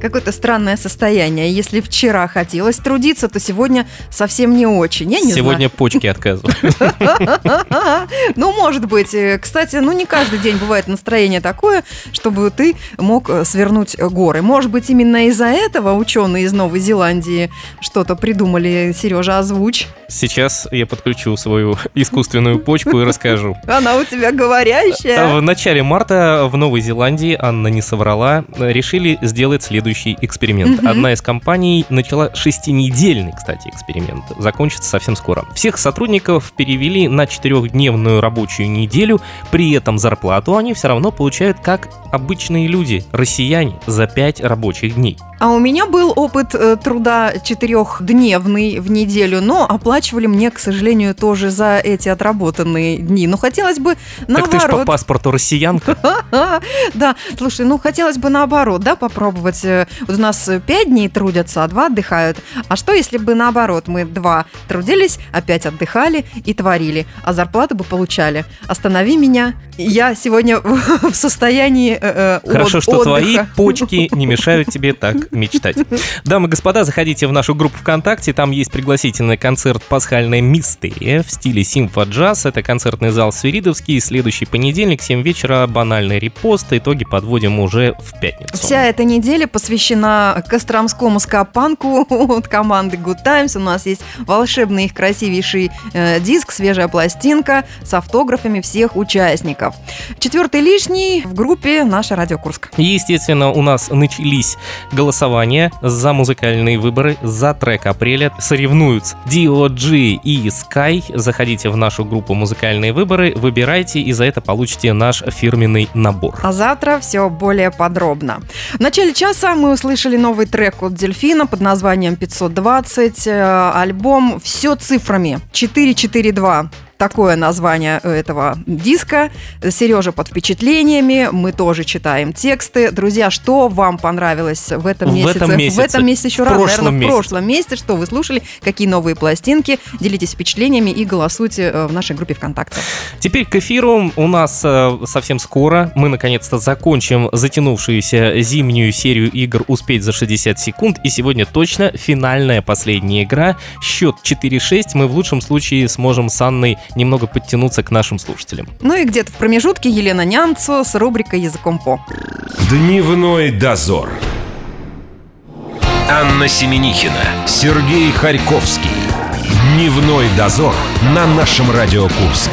Какое-то странное состояние. Если вчера хотелось трудиться, то сегодня совсем не очень. Я не Сегодня почки отказывают. знаю. Ну, может быть. Э, Кстати, ну не каждый день бывает настроение такое, чтобы ты мог э, свернуть горы. Может быть, именно из-за этого ученые из Новой Зеландии что-то придумали. Сережа, озвучь. Сейчас я подключу свою искусственную почку и расскажу. Она у тебя говорящая. В начале марта в Новой Зеландии, Анна не соврала, решили сделать следующий эксперимент. Мгм. Одна из компаний начала шестинедельный, кстати, эксперимент. Закончится совсем скоро. Всех сотрудников перевели на четырехдневную рабочую неделю, при этом зарплату они все равно получают как обычные люди, россияне, за пять рабочих дней. А у меня был опыт э, труда четырехдневный в неделю, но оплачивали мне, к сожалению, тоже за эти отработанные дни. Но хотелось бы Так ты ж по наоборот. паспорту россиянка. Да, слушай, ну хотелось бы наоборот, да, попробовать. Вот у нас э, пять дней трудятся, а два отдыхают. А что, если бы наоборот, мы два трудились, опять отдыхали и творили, а зарплату бы получали? Останови меня, я сегодня в состоянии э, э, Хорошо, от- что твои отдыха. почки не мешают тебе так мечтать. Дамы и господа, заходите в нашу группу ВКонтакте, там есть пригласительный концерт «Пасхальная мистерия» в стиле симфа-джаз. Это концертный зал Свиридовский. Следующий понедельник, 7 вечера, банальный репост. Итоги подводим уже в пятницу. Вся эта неделя посвящена Костромскому скапанку от команды Good Times. У нас есть волшебный их красивейший э, диск, свежая пластинка с автографами всех участников. Четвертый лишний в группе «Наша Радио Курск». Естественно, у нас начались голосования за музыкальные выборы за трек апреля. Соревнуются DOG и Sky. Заходите в нашу группу «Музыкальные выборы», выбирайте, и за это получите наш фирменный набор. А завтра все более подробно. В начале часа мы услышали новый трек от Дельфина под названием 520. э, Альбом «Все цифрами». 442. Такое название этого диска. Сережа под впечатлениями. Мы тоже читаем тексты. Друзья, что вам понравилось в этом В месяце? этом месяце. В этом месяце еще В рано, прошлом наверное, в месяце. прошлом месяце. Что вы слушали? Какие новые пластинки? Делитесь впечатлениями и голосуйте э, в нашей группе ВКонтакте. Теперь к эфиру у нас э, совсем скоро. Мы наконец-то закончим затянувшуюся зимнюю серию игр «Успеть за 60 секунд». И сегодня точно финальная последняя игра. Счет 4-6. Мы в лучшем случае сможем с Анной немного подтянуться к нашим слушателям. Ну и где-то в промежутке Елена Нямцу с рубрикой «Языком по». Дневной дозор. Анна Семенихина, Сергей Харьковский. Дневной дозор на нашем Радио Курск.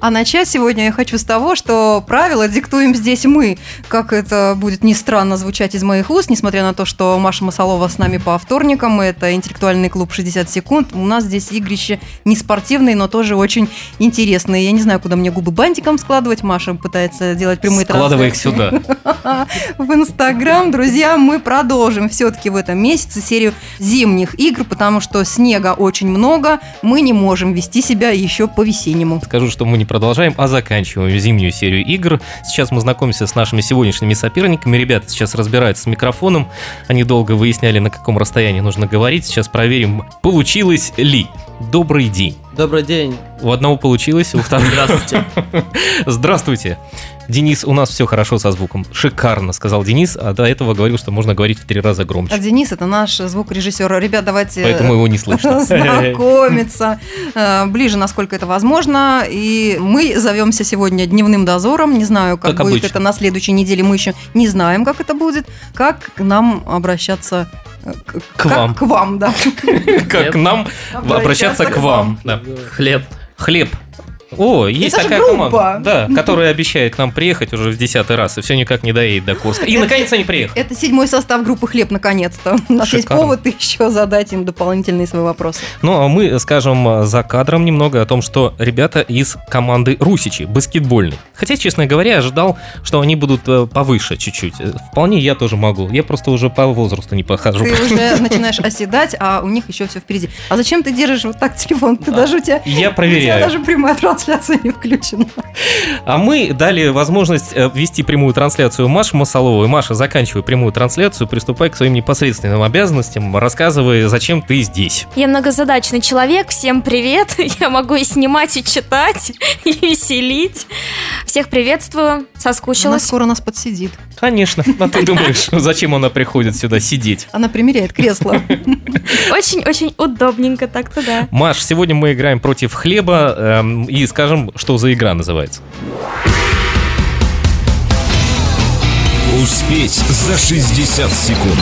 А начать сегодня я хочу с того, что правила диктуем здесь мы. Как это будет не странно звучать из моих уст, несмотря на то, что Маша Масалова с нами по вторникам, это интеллектуальный клуб 60 секунд. У нас здесь игрища не спортивные, но тоже очень интересные. Я не знаю, куда мне губы бантиком складывать. Маша пытается делать прямые Складывай их трансляции. сюда. в Инстаграм. Друзья, мы продолжим все-таки в этом месяце серию зимних игр, потому что снега очень много. Мы не можем вести себя еще по-весеннему. Скажу, что мы не продолжаем, а заканчиваем зимнюю серию игр. Сейчас мы знакомимся с нашими сегодняшними соперниками. Ребята сейчас разбираются с микрофоном. Они долго выясняли, на каком расстоянии нужно говорить. Сейчас проверим, получилось ли. Добрый день. Добрый день. У одного получилось, у второго... Здравствуйте. Здравствуйте. Денис, у нас все хорошо со звуком. Шикарно, сказал Денис, а до этого говорил, что можно говорить в три раза А громче. Денис это наш звукорежиссер. Ребят, давайте Поэтому его не слышно. знакомиться э, ближе, насколько это возможно. И мы зовемся сегодня дневным дозором. Не знаю, как, Как будет обычно. это на следующей неделе. Мы еще не знаем, как это будет. Как к нам обращаться? К, вам. К вам, да. Как нам обращаться к вам. Хлеб. Хлеб. О, есть Это такая группа. команда, да, которая обещает нам приехать уже в десятый раз, и все никак не доедет до Курска. И наконец они приехали. Это седьмой состав группы «Хлеб» наконец-то. У нас есть повод еще задать им дополнительные свои вопросы. Ну, а мы скажем за кадром немного о том, что ребята из команды Русичи, баскетбольной. Хотя, честно говоря, ожидал, что они будут э, повыше чуть-чуть. Э, Вполне я тоже могу. Я просто уже по возрасту не похожу. Ты уже начинаешь оседать, а у них еще все впереди. А зачем ты держишь вот так телефон? Ты даже у тебя... Я У тебя проверяю. даже прямая трансляция не включена. А мы дали возможность э, вести прямую трансляцию Маши Масаловой. Маша, заканчивай прямую трансляцию, приступай к своим непосредственным обязанностям, рассказывай, зачем ты здесь. Я многозадачный человек, всем привет. Я могу и снимать, и читать, и веселить. Всех приветствую, Она соскучилась. скоро нас подсидит. Конечно. А ты думаешь, зачем она приходит сюда сидеть? Она примеряет кресло. Очень-очень удобненько так-то, да. Маш, сегодня мы играем против хлеба эм, и скажем, что за игра называется. Успеть за 60 секунд.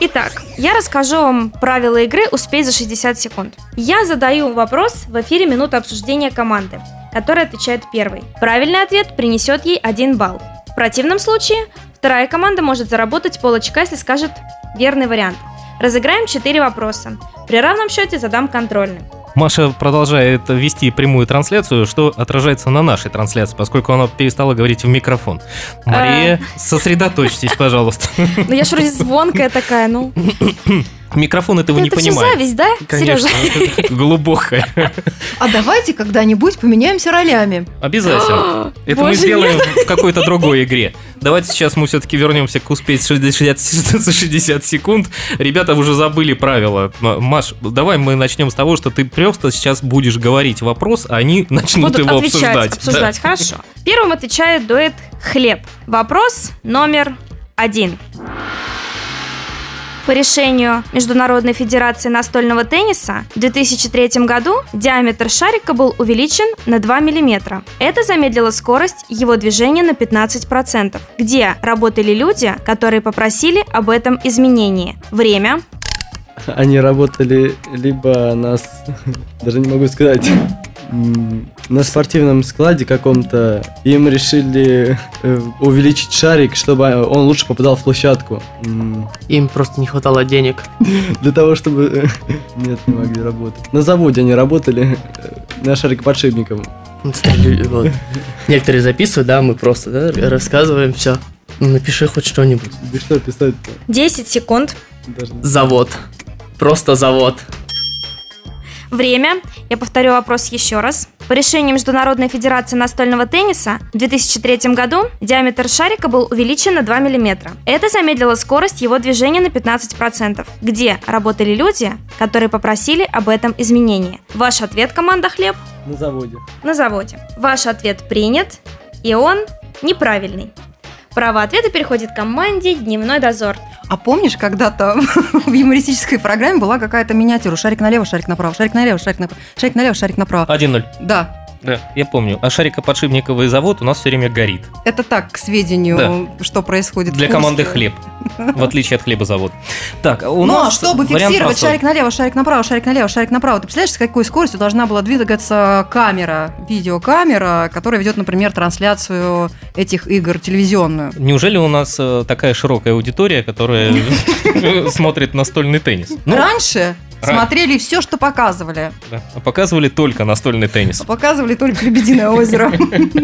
Итак, я расскажу вам правила игры «Успеть за 60 секунд». Я задаю вопрос в эфире минуты обсуждения команды, которая отвечает первой. Правильный ответ принесет ей один балл. В противном случае вторая команда может заработать пол очка, если скажет верный вариант. Разыграем 4 вопроса. При равном счете задам контрольный. Маша продолжает вести прямую трансляцию, что отражается на нашей трансляции, поскольку она перестала говорить в микрофон. Мария, сосредоточьтесь, пожалуйста. Ну я ж вроде звонкая такая, ну. Микрофон этого не это все понимает. зависть, да, Конечно, Сережа? это глубокая. А давайте когда-нибудь поменяемся ролями. Обязательно. Это мы сделаем в какой-то другой игре. Давайте сейчас мы все-таки вернемся к успеть 60, 60 секунд. Ребята уже забыли правила. Маш, давай мы начнем с того, что ты просто сейчас будешь говорить вопрос, а они начнут Будут его отвечать, обсуждать. обсуждать. Хорошо. Первым отвечает дуэт «Хлеб». Вопрос номер один. По решению Международной Федерации настольного тенниса в 2003 году диаметр шарика был увеличен на 2 мм. Это замедлило скорость его движения на 15%. Где работали люди, которые попросили об этом изменении? Время. Они работали либо на... с- Даже не могу сказать. На спортивном складе каком-то им решили э, увеличить шарик, чтобы он лучше попадал в площадку. Им просто не хватало денег. Для того, чтобы... э, Нет, не могли работать. На заводе они работали э, на шарикоподшипником. Вот, смотри, вот. Некоторые записывают, да, мы просто да, рассказываем все. Напиши хоть что-нибудь. Да что писать-то? 10 секунд. Даже... Завод. Просто завод. Время. Я повторю вопрос еще раз. По решению Международной Федерации настольного тенниса в 2003 году диаметр шарика был увеличен на 2 мм. Это замедлило скорость его движения на 15%. Где работали люди, которые попросили об этом изменении? Ваш ответ, команда «Хлеб»? На заводе. На заводе. Ваш ответ принят, и он неправильный. Право ответа переходит к команде «Дневной дозор». А помнишь, когда-то в юмористической программе была какая-то миниатюра? Шарик налево, шарик направо, шарик налево, шарик направо, шарик налево, шарик направо. 1-0. Да, Да, я помню. А шарикоподшипниковый завод у нас все время горит. это так, к сведению, что происходит Для команды хлеб. В отличие от хлебозавод. Так, у ну, а нас чтобы фиксировать простой. шарик налево, шарик направо, шарик налево, шарик направо, ты представляешь, с какой скоростью должна была двигаться камера, видеокамера, которая ведет, например, трансляцию этих игр телевизионную? Неужели у нас э, такая широкая аудитория, которая смотрит настольный теннис? Ну, Раньше Смотрели все, что показывали. да. А Показывали только настольный теннис. Показывали только «Лебединое озеро».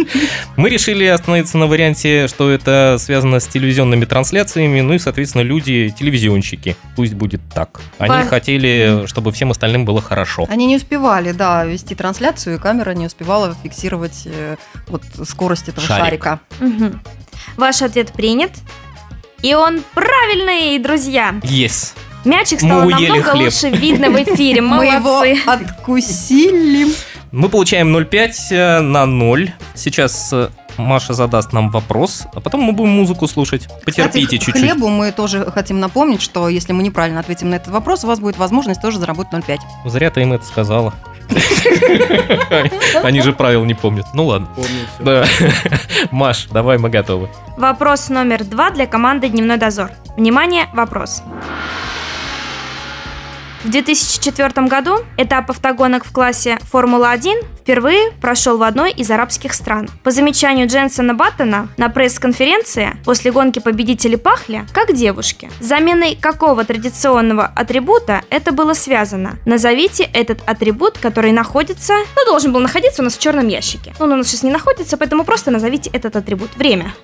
Мы решили остановиться на варианте, что это связано с телевизионными трансляциями, ну и, соответственно, люди телевизионщики. Пусть будет так. Они хотели, чтобы всем остальным было хорошо. Они не успевали, да, вести трансляцию, и камера не успевала фиксировать э, вот скорость этого Шарик. шарика. Ваш ответ принят. И он правильный, друзья. Yes. Мячик Мы стало уели намного хлеб. лучше видно в эфире. Мы его Молодцы. откусили. Мы получаем 0,5 э, на 0. Сейчас э, Маша задаст нам вопрос, а потом мы будем музыку слушать. Потерпите Кстати, чуть-чуть. хлебу мы тоже хотим напомнить, что если мы неправильно ответим на этот вопрос, у вас будет возможность тоже заработать 0,5. Зря ты им это сказала. Они же правил не помнят. Ну ладно. Да. Маш, давай, мы готовы. Вопрос номер два для команды «Дневной дозор». Внимание, вопрос. В 2004 году этап автогонок в классе Формула-1 впервые прошел в одной из арабских стран. По замечанию Дженсона Баттона на пресс-конференции после гонки победители пахли как девушки. С заменой какого традиционного атрибута это было связано? Назовите этот атрибут, который находится, ну, должен был находиться у нас в черном ящике. Он у нас сейчас не находится, поэтому просто назовите этот атрибут. Время.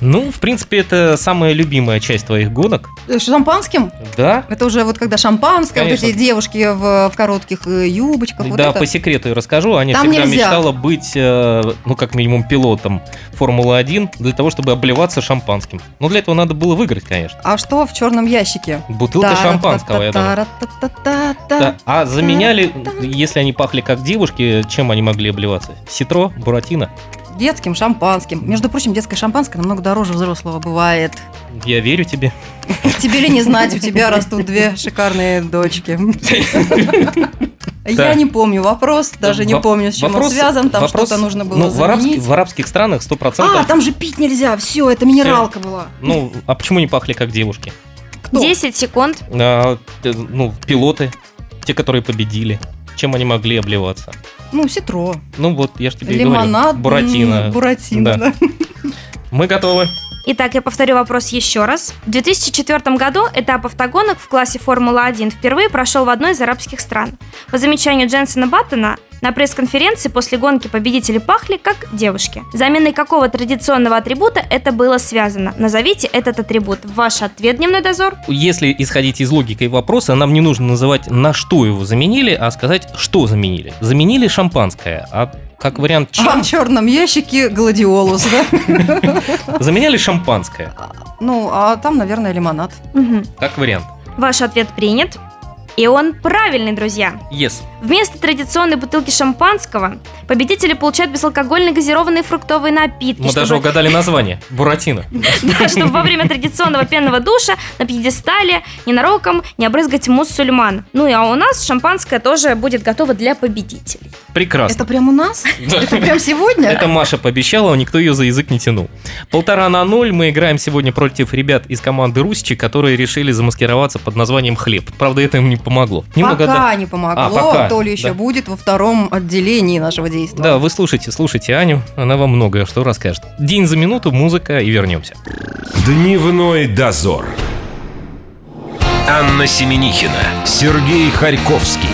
Ну, в принципе, это самая любимая часть твоих гонок. Э, Шампанским? Да. Это уже вот когда шампанское, Конечно. вот эти девушки в, в коротких э, юбочках. вот да, это. по секрету я расскажу. Аня Там всегда нельзя. мечтала быть, э, ну, как минимум, пилотом Формулы-1 для того, чтобы обливаться шампанским. Но для этого надо было выиграть, конечно. А что в черном ящике? Бутылка шампанского, я думаю. Да. А заменяли, если они пахли как девушки, чем они могли обливаться? Ситро, буратино? Детским шампанским. Между прочим, детское шампанское намного дороже взрослого бывает. Я верю тебе. Тебе ли не знать, у тебя растут две шикарные дочки. Я не помню вопрос, даже не помню, с чем он связан, там что-то нужно было ну, в, арабских, заменить. в арабских странах 100%. А, там же пить нельзя, все, это минералка была. Ну, а почему не пахли как девушки? Кто? 10 секунд. А, э, ну, пилоты, те, которые победили. Чем они могли обливаться? Ну, ситро, Ну вот, я же тебе и лимонад, говорю. Буратино. буратино, Да. да. Мы готовы. Итак, я повторю вопрос еще раз. В 2004 году этап автогонок в классе Формула-1 впервые прошел в одной из арабских стран. По замечанию Дженсона Баттона, на пресс-конференции после гонки победители пахли как девушки. Заменой какого традиционного атрибута это было связано? Назовите этот атрибут. Ваш ответ, Дневной дозор? Если исходить из логики вопроса, нам не нужно называть, на что его заменили, а сказать, что заменили. Заменили шампанское, а как вариант А чем? в черном ящике гладиолус, да? Заменяли шампанское, Ну, а там, наверное, лимонад. Как вариант. Ваш ответ принят. И он правильный, друзья. Yes. Вместо традиционной бутылки шампанского победители получают безалкогольные газированные фруктовые напитки. Мы даже чтобы- угадали название. Буратино. Да, чтобы во время традиционного пенного душа на пьедестале ненароком не обрызгать муссульман. Ну и а у нас шампанское тоже будет готово для победителей. Прекрасно. Это прям у нас? Это прям сегодня? Это Маша пообещала, никто ее за язык не тянул. Полтора на ноль мы играем сегодня против ребят из команды Русичи, которые решили замаскироваться под названием «Хлеб». Правда, это им не помогло. Немного, пока да. не помогло, А, пока, то ли еще да. будет во втором отделении нашего действия. Да, вы слушайте, слушайте Аню, она вам многое что расскажет. День за минуту, музыка и вернемся. Дневной дозор. Анна Семенихина, Сергей Харьковский.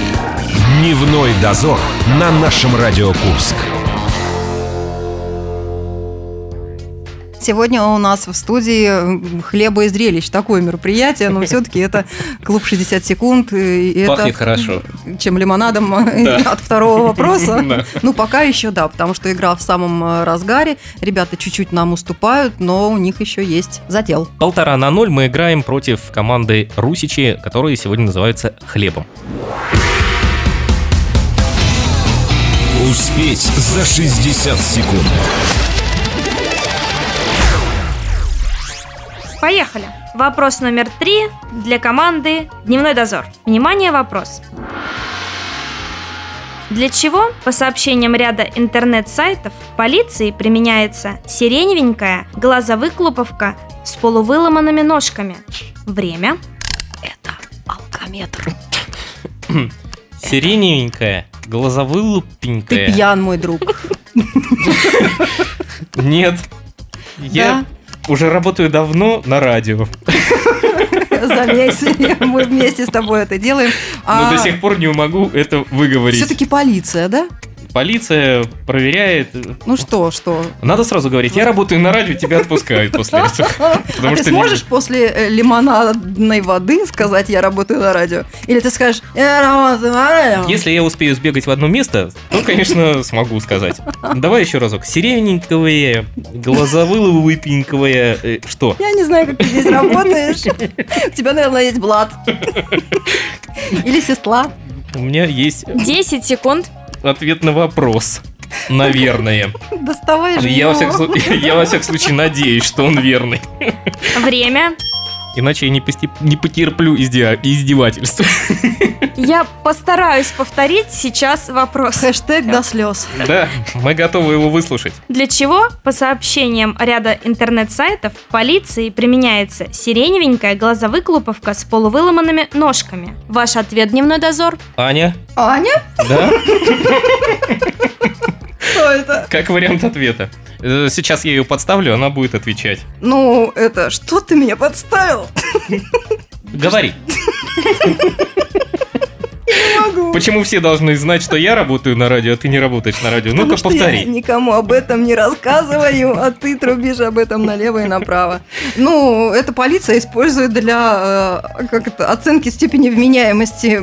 Дневной дозор на нашем Радио Курск. Сегодня у нас в студии хлеба и зрелищ. Такое мероприятие, но все-таки это клуб 60 секунд. И и Пахнет это, хорошо. чем лимонадом э, от второго вопроса. Да. Ну, пока еще да, потому что игра в самом э, разгаре. Ребята чуть-чуть нам уступают, но у них еще есть задел. Полтора на ноль мы играем против команды Русичи, которые сегодня называются «Хлебом». Успеть за 60 секунд. Поехали. Вопрос номер три для команды Дневной дозор. Внимание, вопрос. Для чего, по сообщениям ряда интернет-сайтов, полиции применяется сиреневенькая глазовыклуповка с полувыломанными ножками? Время. Это алкометр. Сиреневенькая, Ты глазовылупенькая. пьян, мой друг. Нет. Я уже работаю давно на радио, Заметь, мы вместе с тобой это делаем. но до сих пор не могу это выговорить. Все-таки полиция, да? Полиция проверяет. Ну что, что? Надо сразу говорить, я работаю на радио, тебя отпускают после этого. А ты сможешь после э, лимонадной воды сказать «я работаю на радио»? Или ты скажешь «я работаю на радио»? Если я успею сбегать в одно место, то, конечно, смогу сказать. Давай еще разок. Сирененькое, глазовыловыпенькое, э, что? Я не знаю, как ты здесь работаешь. У тебя, наверное, есть блат. Или сестла. У меня есть 10 секунд. Ответ на вопрос. Наверное. Доставай же Я я во всяком случае надеюсь, что он верный. Время. Иначе я не, пости- не потерплю издеа- издевательств. Я постараюсь повторить сейчас вопрос. Хэштег до слез. Да, мы готовы его выслушать. Для чего, по сообщениям ряда интернет-сайтов, полиции применяется сиреневенькая глазовыклуповка с полувыломанными ножками? Ваш ответ, дневной дозор? Аня, Аня? да? Что это? Как вариант ответа. Э, Сейчас я ее подставлю, она будет отвечать. Ну, это что ты меня подставил? Говори. Не могу. Почему все должны знать, что я работаю на радио, а ты не работаешь на радио? Ну-ка, повтори. Я никому об этом не рассказываю, а ты трубишь об этом налево и направо. Ну, это полиция использует для э, как это, оценки степени вменяемости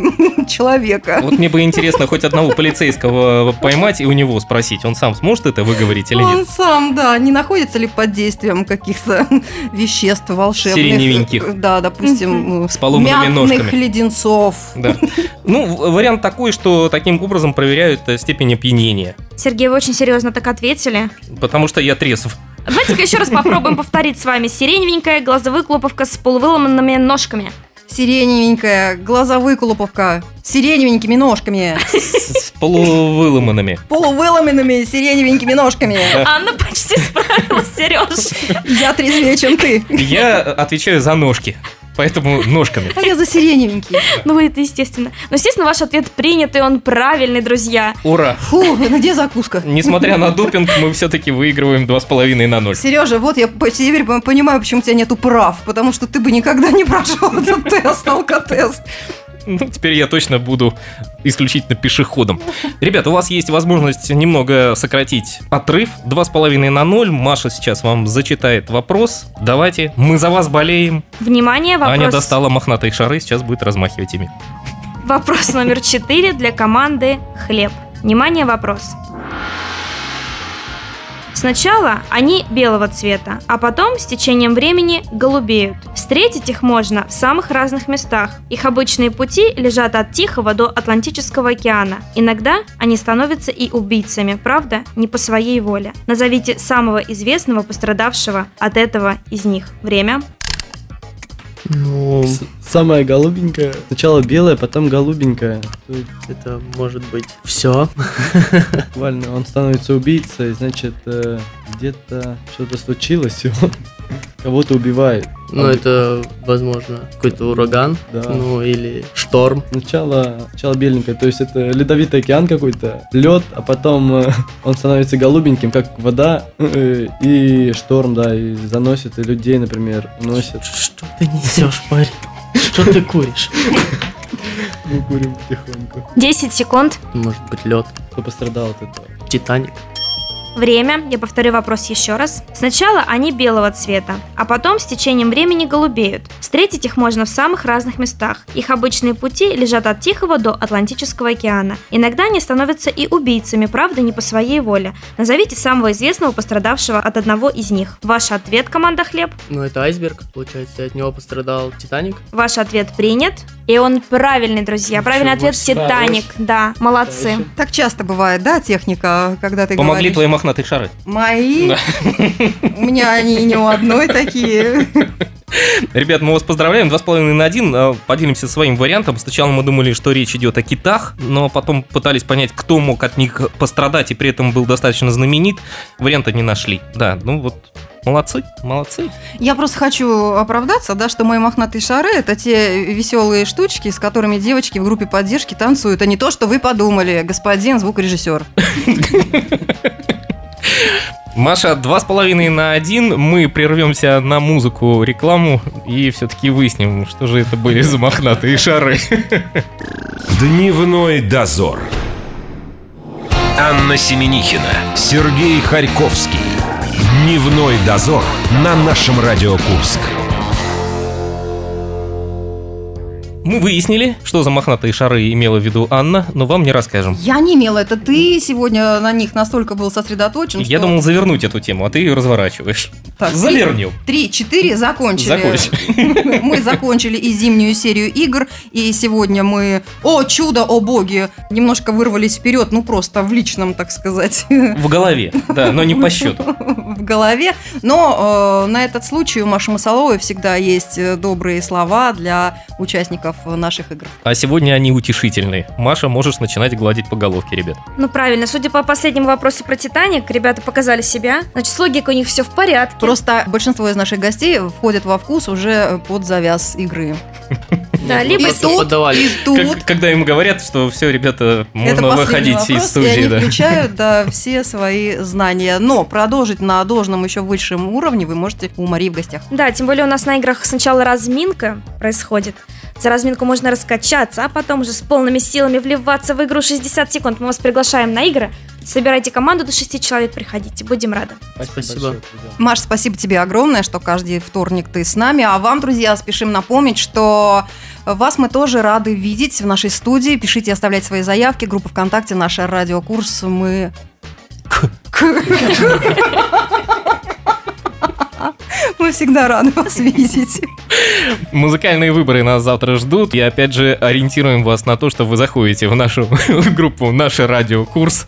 человека. Вот мне бы интересно хоть одного полицейского поймать и у него спросить, он сам сможет это выговорить или Он нет? сам, да, не находится ли под действием каких-то веществ волшебных. Сиреневеньких. Да, допустим, С поломанными ножками. леденцов. Да. Ну, в- вариант такой, что таким образом проверяют э, степень опьянения. Сергей, вы очень серьезно так ответили. Потому что я трезв. Давайте-ка еще раз попробуем повторить с вами. Сиреневенькая глазовыклоповка с полувыломанными ножками. Сиреневенькая, глазовыколуповка, с сиреневенькими ножками, С полувыломанными. полувыломенными сиреневенькими ножками. Анна почти справилась, Сереж. Я трезвее, чем ты. Я отвечаю за ножки. Поэтому ножками. А я за сиреневенький. Ну, это естественно. Но, естественно, ваш ответ принят, и он правильный, друзья. Ура! Фу, ну где закуска? Несмотря на допинг, мы все-таки выигрываем 2,5 на 0. Сережа, вот я по- теперь понимаю, почему у тебя нету прав, потому что ты бы никогда не прошел этот тест, алкотест. Ну, теперь я точно буду исключительно пешеходом. Ребята, у вас есть возможность немного сократить отрыв. 2,5 на 0. Маша сейчас вам зачитает вопрос. Давайте, мы за вас болеем. Внимание, вопрос. Аня достала мохнатые шары, сейчас будет размахивать ими. Вопрос номер 4 для команды «Хлеб». Внимание, вопрос. Сначала они белого цвета, а потом с течением времени голубеют. Встретить их можно в самых разных местах. Их обычные пути лежат от Тихого до Атлантического океана. Иногда они становятся и убийцами, правда, не по своей воле. Назовите самого известного пострадавшего от этого из них. Время. Ну, Самая голубенькая. Сначала белая, потом голубенькая. Это может быть все. Буквально он становится убийцей, значит, э, где-то что-то случилось, и он кого-то убивает. Ну, это, возможно, какой-то ураган, Да. ну, или шторм. Сначала, сначала беленькая, то есть это ледовитый океан какой-то, лед, а потом э, он становится голубеньким, как вода, э, и шторм, да, и заносит, и людей, например, уносит. Что ты несешь, парень? Что ты куришь? Мы курим потихоньку. 10 секунд. Может быть, лед. Кто пострадал от этого? Титаник. Время. Я повторю вопрос еще раз. Сначала они белого цвета, а потом с течением времени голубеют. Встретить их можно в самых разных местах. Их обычные пути лежат от Тихого до Атлантического океана. Иногда они становятся и убийцами, правда, не по своей воле. Назовите самого известного пострадавшего от одного из них. Ваш ответ, команда Хлеб. Ну, это айсберг, получается, от него пострадал Титаник. Ваш ответ принят. И он правильный, друзья. Правильный Ничего ответ. Титаник. Да, молодцы. Так часто бывает, да, техника, когда ты Помогли говоришь? твои мохнатые шары. Мои? Да. У меня они не у одной такие. Ребят, мы вас поздравляем. 2,5 на 1. Э, Поделимся своим вариантом. Сначала мы думали, что речь идет о китах, но потом пытались понять, кто мог от них пострадать и при этом был достаточно знаменит. Варианта не нашли. Да, ну вот молодцы, молодцы. Я просто хочу оправдаться, да, что мои мохнатые шары – это те веселые штучки, с которыми девочки в группе поддержки танцуют, а не то, что вы подумали, господин звукорежиссер. Маша, 2,5 на 1. Мы прервемся на музыку, рекламу и все-таки выясним, что же это были за мохнатые шары. Дневной дозор. Анна Семенихина, Сергей Харьковский. Дневной дозор на нашем Радио Курск. Мы выяснили, что за мохнатые шары имела в виду Анна, но вам не расскажем. Я не имела, это ты сегодня на них настолько был сосредоточен, Я что- думал завернуть эту тему, а ты ее разворачиваешь. Так, Завернем. Три, четыре закончили. Закончили. Мы закончили и зимнюю серию игр, и сегодня мы, о чудо, о боги, немножко вырвались вперед, ну просто в личном, так сказать, В голове, да, но не по счету. в голове. Но э, на этот случай у Маши Масаловой всегда есть э, добрые слова для участников наших игр. А сегодня они утешительные. Маша, можешь начинать гладить по головке, ребят. Ну правильно, судя по последнему вопросу про Титаник, ребята показали себя. Значит, с логикой у них все в порядке. Просто большинство из наших гостей входят во вкус уже под завяз игры. Да, Нет, либо И просто тут, поддавали. и тут. Как- когда им говорят, что все, ребята, можно выходить вопрос, из студии, и они да. включают да, все свои знания. Но продолжить на должном еще высшем уровне вы можете у Марии в гостях. Да, тем более у нас на играх сначала разминка происходит. За разминку можно раскачаться, а потом уже с полными силами вливаться в игру 60 секунд. Мы вас приглашаем на игры. Собирайте команду до 6 человек, приходите. Будем рады. Спасибо. друзья. Маш, спасибо тебе огромное, что каждый вторник ты с нами. А вам, друзья, спешим напомнить, что вас мы тоже рады видеть в нашей студии. Пишите, оставляйте свои заявки. Группа ВКонтакте, наш радиокурс. Мы... Мы всегда рады вас видеть. Музыкальные выборы нас завтра ждут. И опять же ориентируем вас на то, что вы заходите в нашу группу «Наш радиокурс».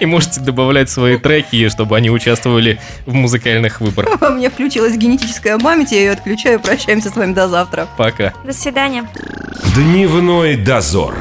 И можете добавлять свои треки, чтобы они участвовали в музыкальных выборах. Во мне включилась генетическая память, я ее отключаю. Прощаемся с вами до завтра. Пока. До свидания. Дневной дозор.